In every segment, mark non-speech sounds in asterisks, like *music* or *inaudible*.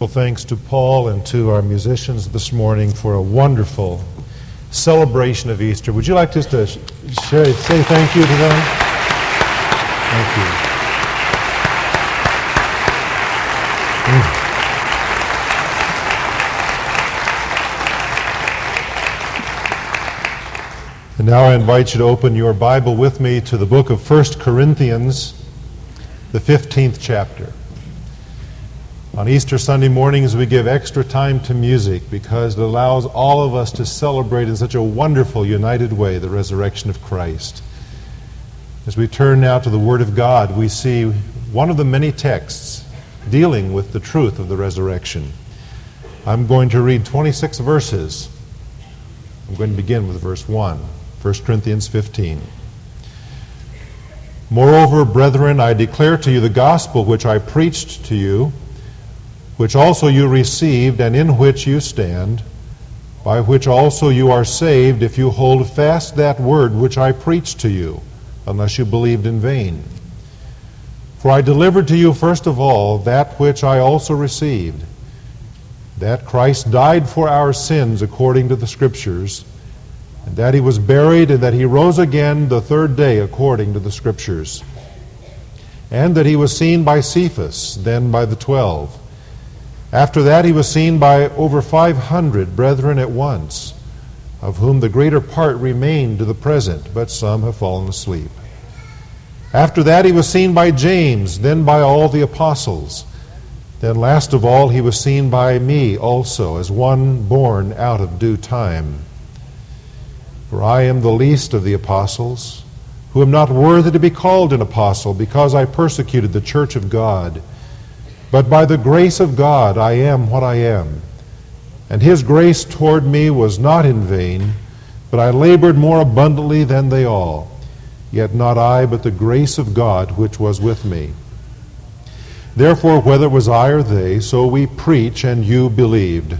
Well, thanks to Paul and to our musicians this morning for a wonderful celebration of Easter. Would you like just to share, say thank you to them? Thank you. Mm. And now I invite you to open your Bible with me to the book of 1 Corinthians, the 15th chapter. On Easter Sunday mornings, we give extra time to music because it allows all of us to celebrate in such a wonderful, united way the resurrection of Christ. As we turn now to the Word of God, we see one of the many texts dealing with the truth of the resurrection. I'm going to read 26 verses. I'm going to begin with verse 1, 1 Corinthians 15. Moreover, brethren, I declare to you the gospel which I preached to you which also you received and in which you stand, by which also you are saved, if you hold fast that word which I preached to you, unless you believed in vain. For I delivered to you first of all that which I also received, that Christ died for our sins according to the Scriptures, and that he was buried, and that he rose again the third day according to the Scriptures, and that he was seen by Cephas, then by the twelve. After that, he was seen by over 500 brethren at once, of whom the greater part remain to the present, but some have fallen asleep. After that, he was seen by James, then by all the apostles. Then, last of all, he was seen by me also, as one born out of due time. For I am the least of the apostles, who am not worthy to be called an apostle, because I persecuted the church of God. But by the grace of God I am what I am. And his grace toward me was not in vain, but I labored more abundantly than they all. Yet not I, but the grace of God which was with me. Therefore, whether it was I or they, so we preach, and you believed.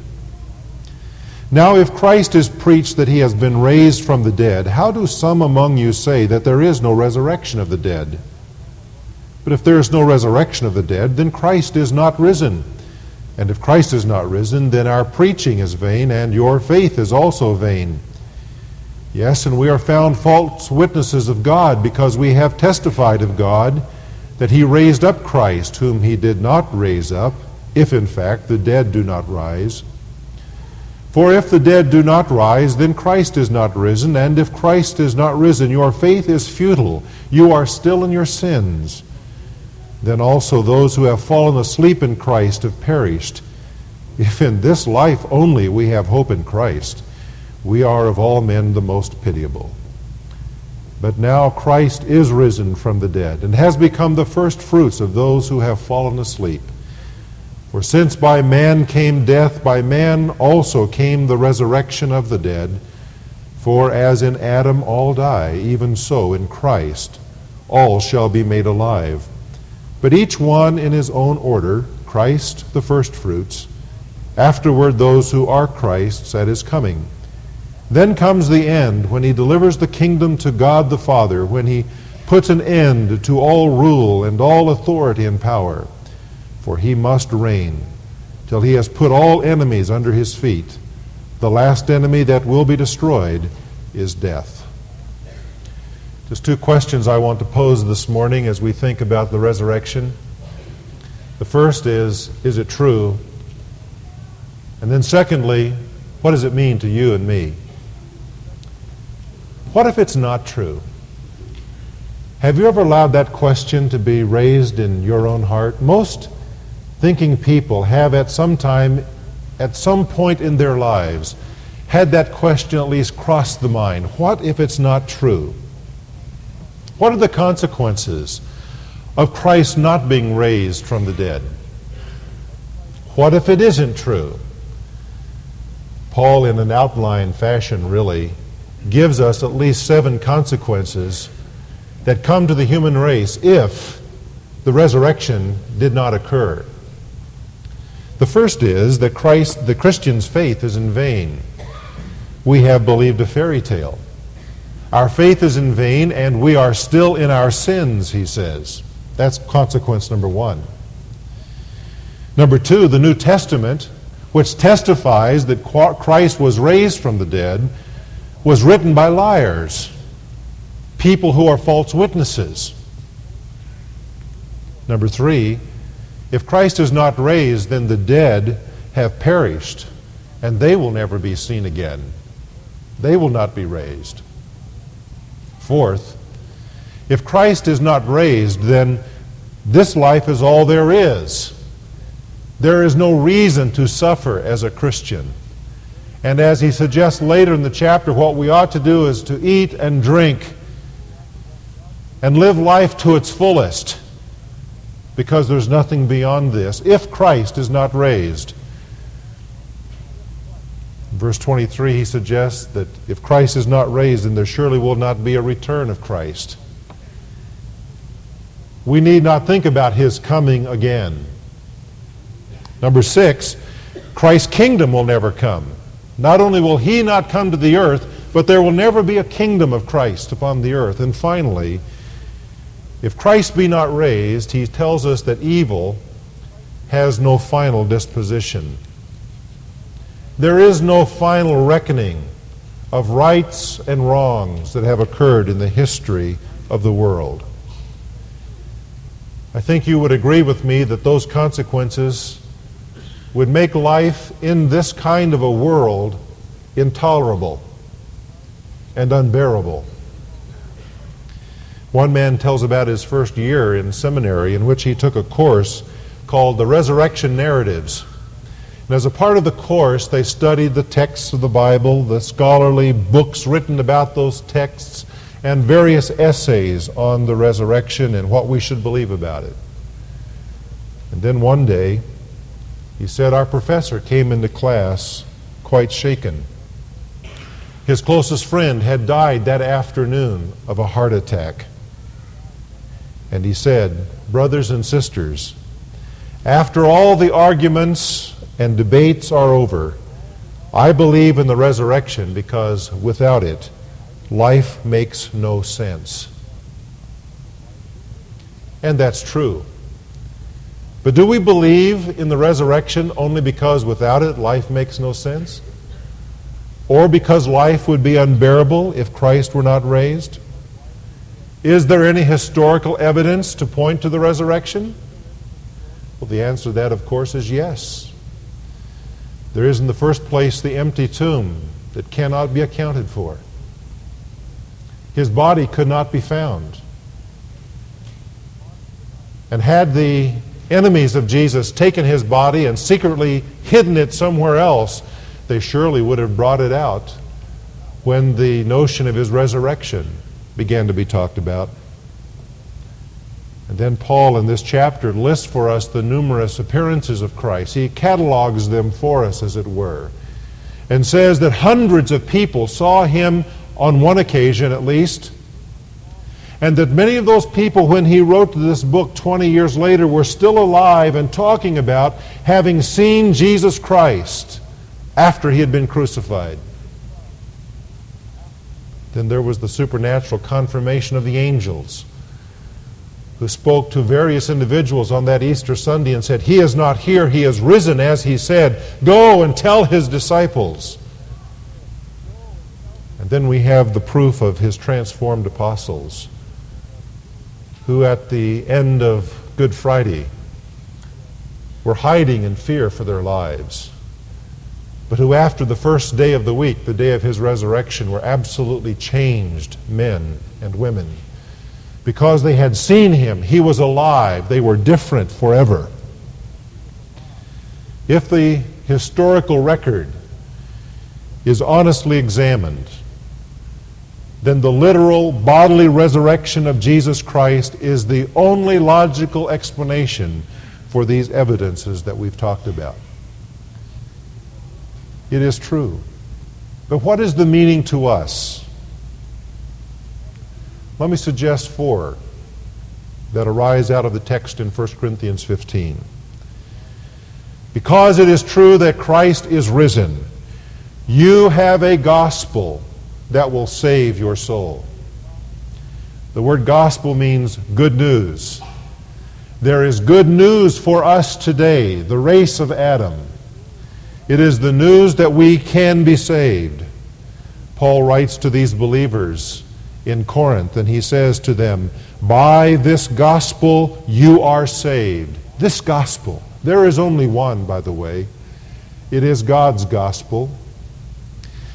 Now, if Christ is preached that he has been raised from the dead, how do some among you say that there is no resurrection of the dead? But if there is no resurrection of the dead, then Christ is not risen. And if Christ is not risen, then our preaching is vain, and your faith is also vain. Yes, and we are found false witnesses of God, because we have testified of God that he raised up Christ, whom he did not raise up, if in fact the dead do not rise. For if the dead do not rise, then Christ is not risen, and if Christ is not risen, your faith is futile. You are still in your sins then also those who have fallen asleep in Christ have perished. If in this life only we have hope in Christ, we are of all men the most pitiable. But now Christ is risen from the dead and has become the first fruits of those who have fallen asleep. For since by man came death, by man also came the resurrection of the dead. For as in Adam all die, even so in Christ all shall be made alive but each one in his own order Christ the firstfruits, afterward those who are Christ's at his coming. Then comes the end, when he delivers the kingdom to God the Father, when he puts an end to all rule and all authority and power. For he must reign till he has put all enemies under his feet. The last enemy that will be destroyed is death. Just two questions I want to pose this morning as we think about the resurrection. The first is Is it true? And then, secondly, what does it mean to you and me? What if it's not true? Have you ever allowed that question to be raised in your own heart? Most thinking people have at some time, at some point in their lives, had that question at least cross the mind. What if it's not true? What are the consequences of Christ not being raised from the dead? What if it isn't true? Paul, in an outline fashion, really gives us at least seven consequences that come to the human race if the resurrection did not occur. The first is that Christ, the Christian's faith is in vain. We have believed a fairy tale. Our faith is in vain, and we are still in our sins, he says. That's consequence number one. Number two, the New Testament, which testifies that Christ was raised from the dead, was written by liars, people who are false witnesses. Number three, if Christ is not raised, then the dead have perished, and they will never be seen again. They will not be raised. Fourth, if Christ is not raised, then this life is all there is. There is no reason to suffer as a Christian. And as he suggests later in the chapter, what we ought to do is to eat and drink and live life to its fullest because there's nothing beyond this if Christ is not raised. Verse 23, he suggests that if Christ is not raised, then there surely will not be a return of Christ. We need not think about his coming again. Number six, Christ's kingdom will never come. Not only will he not come to the earth, but there will never be a kingdom of Christ upon the earth. And finally, if Christ be not raised, he tells us that evil has no final disposition. There is no final reckoning of rights and wrongs that have occurred in the history of the world. I think you would agree with me that those consequences would make life in this kind of a world intolerable and unbearable. One man tells about his first year in seminary in which he took a course called the Resurrection Narratives. And as a part of the course, they studied the texts of the Bible, the scholarly books written about those texts, and various essays on the resurrection and what we should believe about it. And then one day, he said, Our professor came into class quite shaken. His closest friend had died that afternoon of a heart attack. And he said, Brothers and sisters, after all the arguments and debates are over, I believe in the resurrection because without it, life makes no sense. And that's true. But do we believe in the resurrection only because without it life makes no sense? Or because life would be unbearable if Christ were not raised? Is there any historical evidence to point to the resurrection? Well, the answer to that, of course, is yes. There is, in the first place, the empty tomb that cannot be accounted for. His body could not be found. And had the enemies of Jesus taken his body and secretly hidden it somewhere else, they surely would have brought it out when the notion of his resurrection began to be talked about. And then Paul in this chapter lists for us the numerous appearances of Christ. He catalogs them for us, as it were, and says that hundreds of people saw him on one occasion at least and that many of those people, when he wrote this book 20 years later, were still alive and talking about having seen Jesus Christ after he had been crucified. Then there was the supernatural confirmation of the angels who spoke to various individuals on that Easter Sunday and said, He is not here, He is risen, as He said. Go and tell His disciples. And then we have the proof of His transformed apostles who at the end of Good Friday were hiding in fear for their lives, but who after the first day of the week, the day of his resurrection, were absolutely changed men and women. Because they had seen him, he was alive, they were different forever. If the historical record is honestly examined, then the literal bodily resurrection of Jesus Christ is the only logical explanation for these evidences that we've talked about. It is true. But what is the meaning to us? Let me suggest four that arise out of the text in 1 Corinthians 15. Because it is true that Christ is risen, you have a gospel that will save your soul. The word gospel means good news. There is good news for us today, the race of Adam. It is the news that we can be saved. Paul writes to these believers in Corinth, and he says to them, By this gospel you are saved. This gospel. There is only one, by the way. It is God's gospel.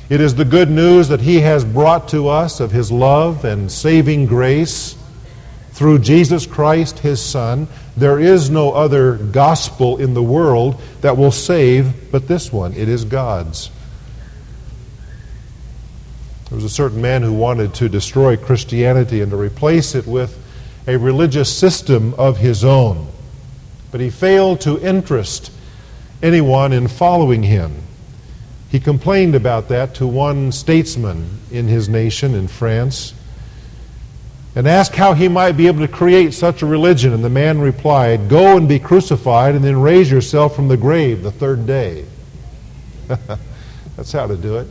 It is the good news that He has brought to us of His love and saving grace through Jesus Christ, His Son. There is no other gospel in the world that will save but this one. It is God's. There was a certain man who wanted to destroy Christianity and to replace it with a religious system of his own. But he failed to interest anyone in following him. He complained about that to one statesman in his nation, in France, and asked how he might be able to create such a religion. And the man replied, Go and be crucified, and then raise yourself from the grave the third day. *laughs* That's how to do it.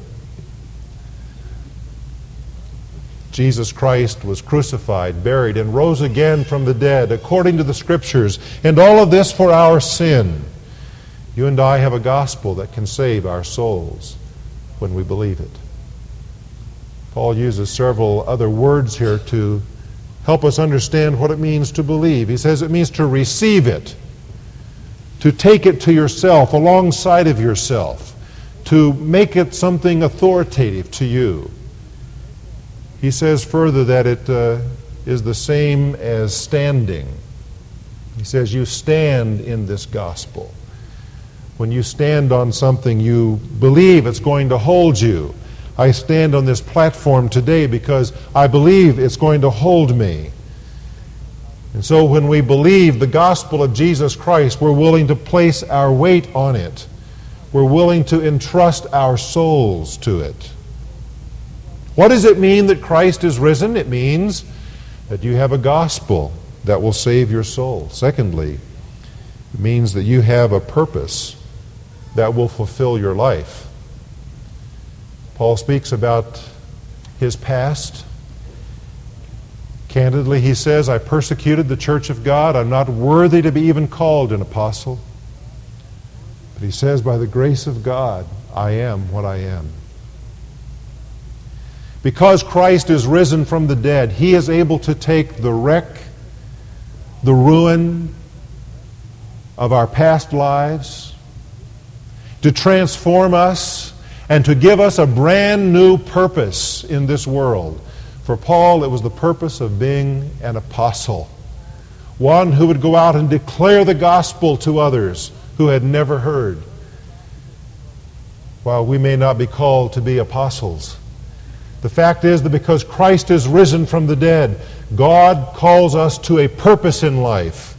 Jesus Christ was crucified, buried, and rose again from the dead according to the Scriptures, and all of this for our sin. You and I have a gospel that can save our souls when we believe it. Paul uses several other words here to help us understand what it means to believe. He says it means to receive it, to take it to yourself, alongside of yourself, to make it something authoritative to you. He says further that it uh, is the same as standing. He says, You stand in this gospel. When you stand on something, you believe it's going to hold you. I stand on this platform today because I believe it's going to hold me. And so when we believe the gospel of Jesus Christ, we're willing to place our weight on it. We're willing to entrust our souls to it. What does it mean that Christ is risen? It means that you have a gospel that will save your soul. Secondly, it means that you have a purpose that will fulfill your life. Paul speaks about his past. Candidly, he says, I persecuted the church of God. I'm not worthy to be even called an apostle. But he says, by the grace of God, I am what I am. Because Christ is risen from the dead, he is able to take the wreck, the ruin of our past lives, to transform us, and to give us a brand new purpose in this world. For Paul, it was the purpose of being an apostle, one who would go out and declare the gospel to others who had never heard. While we may not be called to be apostles, the fact is that because Christ is risen from the dead, God calls us to a purpose in life.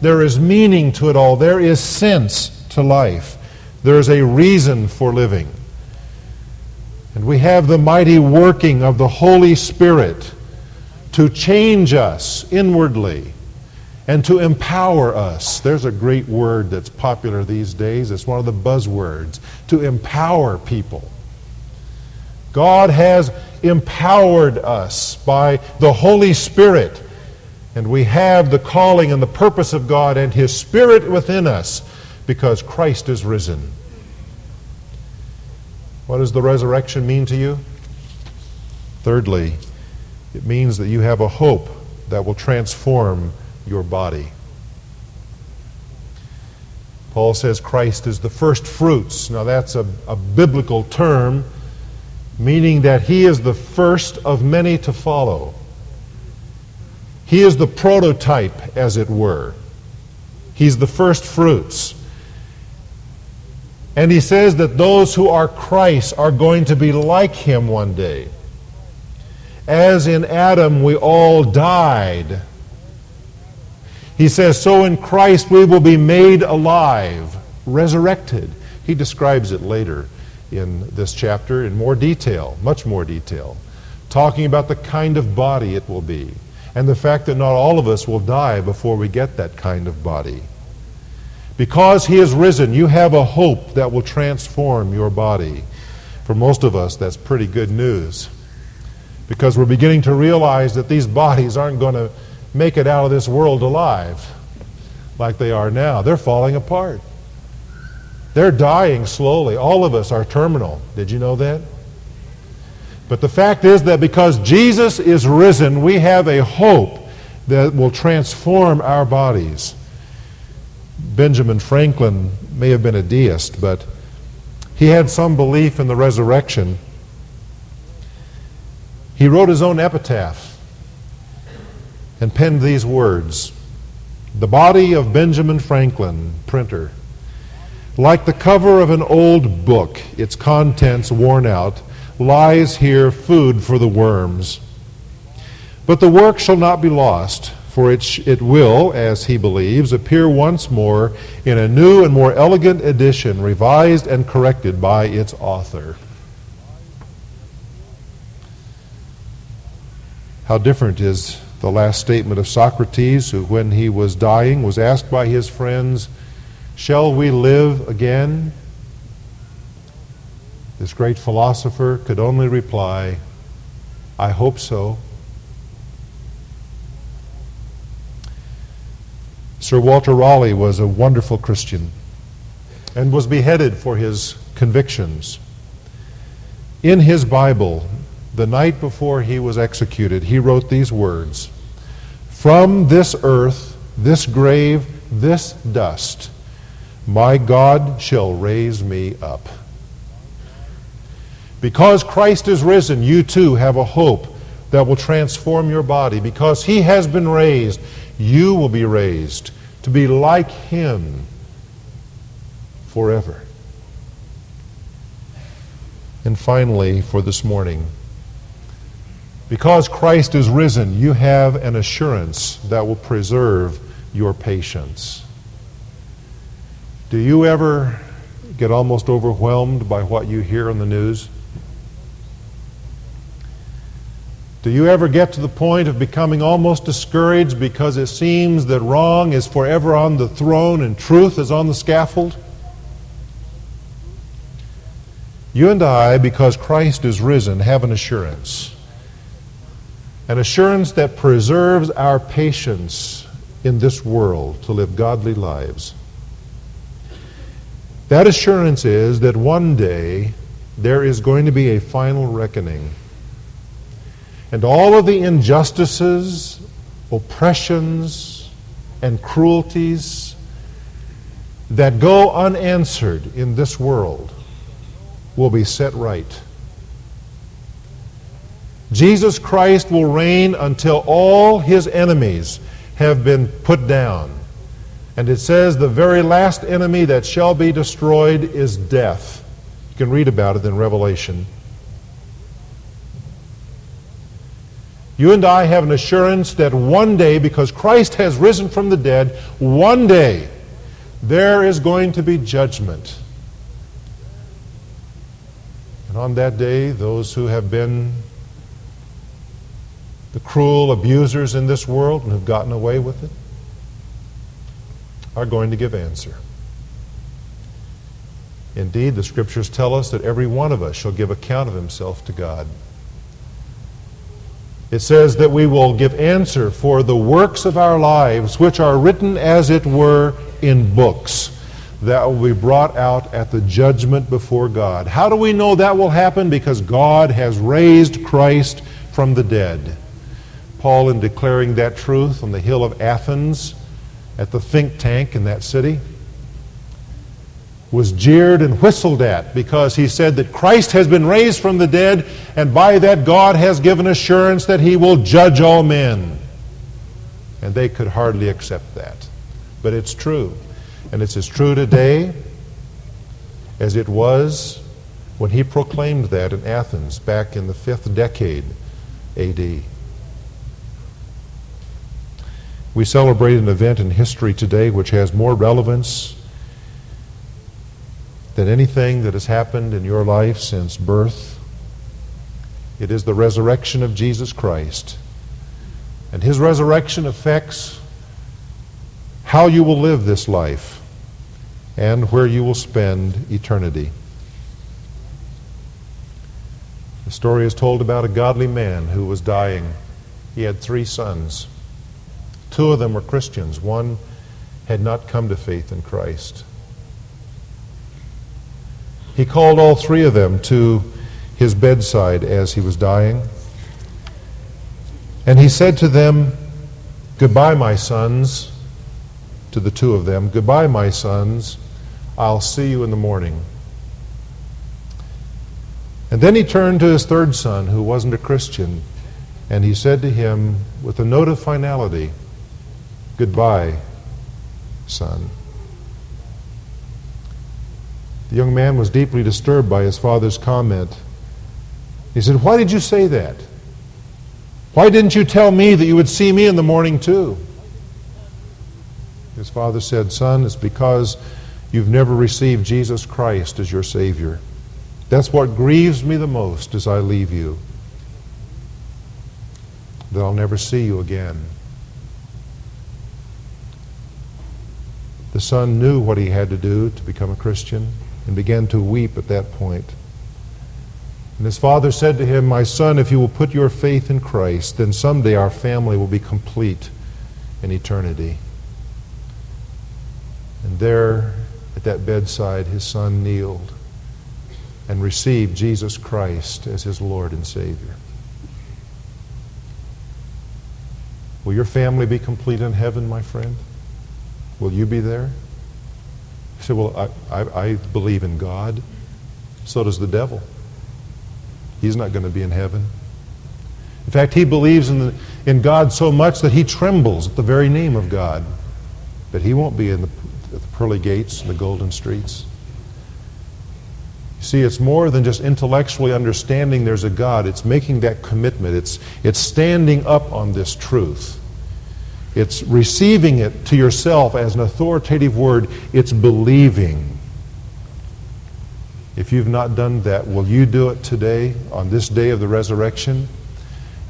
There is meaning to it all, there is sense to life, there is a reason for living. And we have the mighty working of the Holy Spirit to change us inwardly and to empower us. There's a great word that's popular these days. It's one of the buzzwords to empower people. God has empowered us by the Holy Spirit, and we have the calling and the purpose of God and His Spirit within us because Christ is risen. What does the resurrection mean to you? Thirdly, it means that you have a hope that will transform your body. Paul says Christ is the first fruits. Now, that's a, a biblical term meaning that he is the first of many to follow. He is the prototype, as it were. He's the first fruits. And he says that those who are Christ are going to be like him one day. As in Adam we all died. He says, so in Christ we will be made alive, resurrected. He describes it later in this chapter in more detail, much more detail, talking about the kind of body it will be and the fact that not all of us will die before we get that kind of body. Because he is risen, you have a hope that will transform your body. For most of us, that's pretty good news. Because we're beginning to realize that these bodies aren't going to make it out of this world alive. like they are now. They're falling apart. They're dying slowly. All of us are terminal. Did you know that? But the fact is that because Jesus is risen, we have a hope that will transform our bodies. Benjamin Franklin may have been a deist, but he had some belief in the resurrection. He wrote his own epitaph and penned these words The body of Benjamin Franklin, printer, like the cover of an old book, its contents worn out, lies here food for the worms. But the work shall not be lost, for it, sh- it will, as he believes, appear once more in a new and more elegant edition, revised and corrected by its author. How different is the last statement of Socrates, who, when he was dying, was asked by his friends, Shall we live again? This great philosopher could only reply, I hope so. Sir Walter Raleigh was a wonderful Christian and was beheaded for his convictions. In his Bible, the night before he was executed, he wrote these words From this earth, this grave, this dust, my God shall raise me up. Because Christ is risen, you too have a hope that will transform your body. Because he has been raised, you will be raised to be like him forever. And finally, for this morning, because Christ is risen, you have an assurance that will preserve your patience. Do you ever get almost overwhelmed by what you hear on the news? Do you ever get to the point of becoming almost discouraged because it seems that wrong is forever on the throne and truth is on the scaffold? You and I, because Christ is risen, have an assurance. An assurance that preserves our patience in this world to live godly lives. That assurance is that one day there is going to be a final reckoning. And all of the injustices, oppressions, and cruelties that go unanswered in this world will be set right. Jesus Christ will reign until all his enemies have been put down. And it says the very last enemy that shall be destroyed is death. You can read about it in Revelation. You and I have an assurance that one day, because Christ has risen from the dead, one day there is going to be judgment. And on that day, those who have been the cruel abusers in this world and have gotten away with it are going to give answer. Indeed, the scriptures tell us that every one of us shall give account of himself to God. It says that we will give answer for the works of our lives, which are written, as it were, in books, that will be brought out at the judgment before God. How do we know that will happen? Because God has raised Christ from the dead. Paul, in declaring that truth on the hill of Athens at the think tank in that city, was jeered and whistled at because he said that Christ has been raised from the dead, and by that God has given assurance that he will judge all men. And they could hardly accept that. But it's true. And it's as true today as it was when he proclaimed that in Athens back in the fifth decade AD. We celebrate an event in history today which has more relevance than anything that has happened in your life since birth. It is the resurrection of Jesus Christ. And his resurrection affects how you will live this life and where you will spend eternity. The story is told about a godly man who was dying. He had three sons. Two of them were Christians. One had not come to faith in Christ. He called all three of them to his bedside as he was dying. And he said to them, Goodbye, my sons, to the two of them. Goodbye, my sons. I'll see you in the morning. And then he turned to his third son, who wasn't a Christian, and he said to him, with a note of finality, Goodbye, son. The young man was deeply disturbed by his father's comment. He said, Why did you say that? Why didn't you tell me that you would see me in the morning too? His father said, Son, it's because you've never received Jesus Christ as your Savior. That's what grieves me the most as I leave you. That I'll never see you again. The son knew what he had to do to become a Christian and began to weep at that point. And his father said to him, My son, if you will put your faith in Christ, then someday our family will be complete in eternity. And there at that bedside, his son kneeled and received Jesus Christ as his Lord and Savior. Will your family be complete in heaven, my friend? Will you be there? You say, Well, I, I, I believe in God. So does the devil. He's not going to be in heaven. In fact, he believes in, the, in God so much that he trembles at the very name of God. But he won't be in the, the pearly gates and the golden streets. You see, it's more than just intellectually understanding there's a God. It's making that commitment. It's, it's standing up on this truth. It's receiving it to yourself as an authoritative word. It's believing. If you've not done that, will you do it today on this day of the resurrection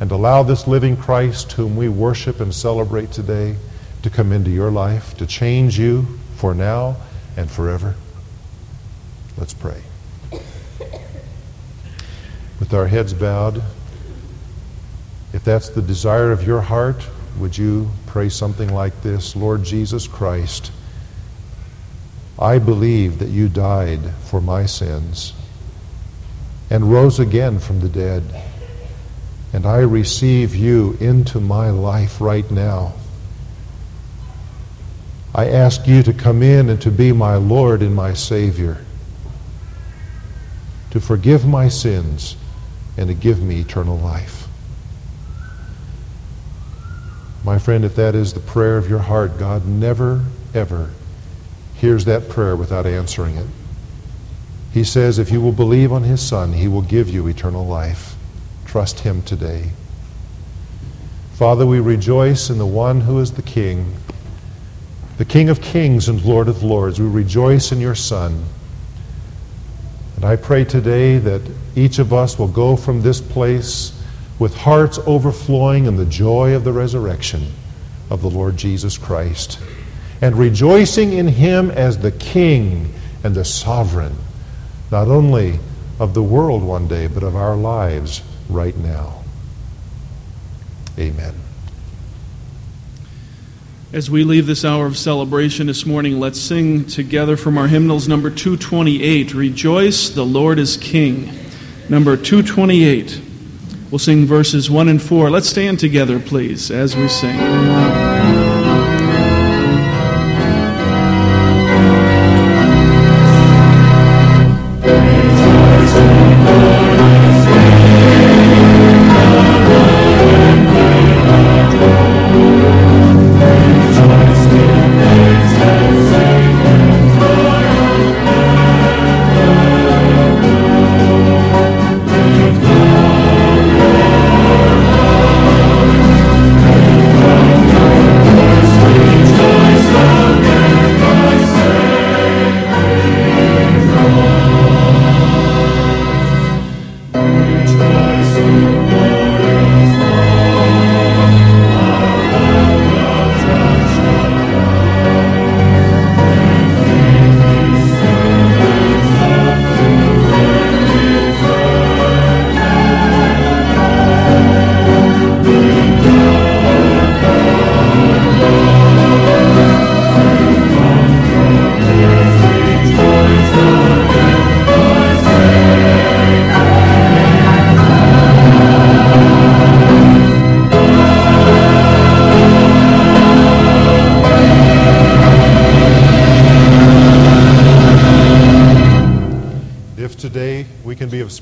and allow this living Christ, whom we worship and celebrate today, to come into your life, to change you for now and forever? Let's pray with our heads bowed, if that's the desire of your heart, would you pray something like this Lord Jesus Christ, I believe that you died for my sins and rose again from the dead, and I receive you into my life right now. I ask you to come in and to be my Lord and my Savior, to forgive my sins and to give me eternal life. My friend, if that is the prayer of your heart, God never, ever hears that prayer without answering it. He says, if you will believe on His Son, He will give you eternal life. Trust Him today. Father, we rejoice in the one who is the King, the King of kings and Lord of lords. We rejoice in your Son. And I pray today that each of us will go from this place with hearts overflowing in the joy of the resurrection of the Lord Jesus Christ and rejoicing in Him as the King and the sovereign, not only of the world one day, but of our lives right now. Amen. As we leave this hour of celebration this morning, let's sing together from our hymnals number 228 Rejoice, the Lord is King. Number 228. We'll sing verses 1 and 4. Let's stand together, please, as we sing.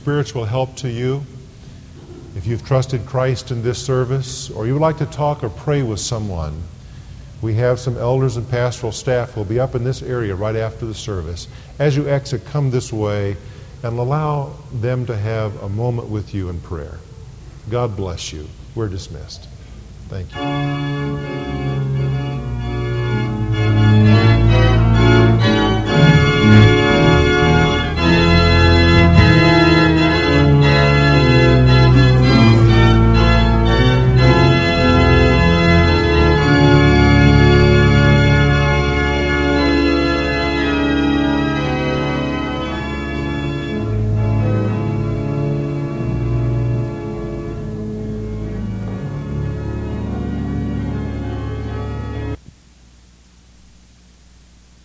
Spiritual help to you, if you've trusted Christ in this service, or you would like to talk or pray with someone, we have some elders and pastoral staff who will be up in this area right after the service. As you exit, come this way and allow them to have a moment with you in prayer. God bless you. We're dismissed. Thank you.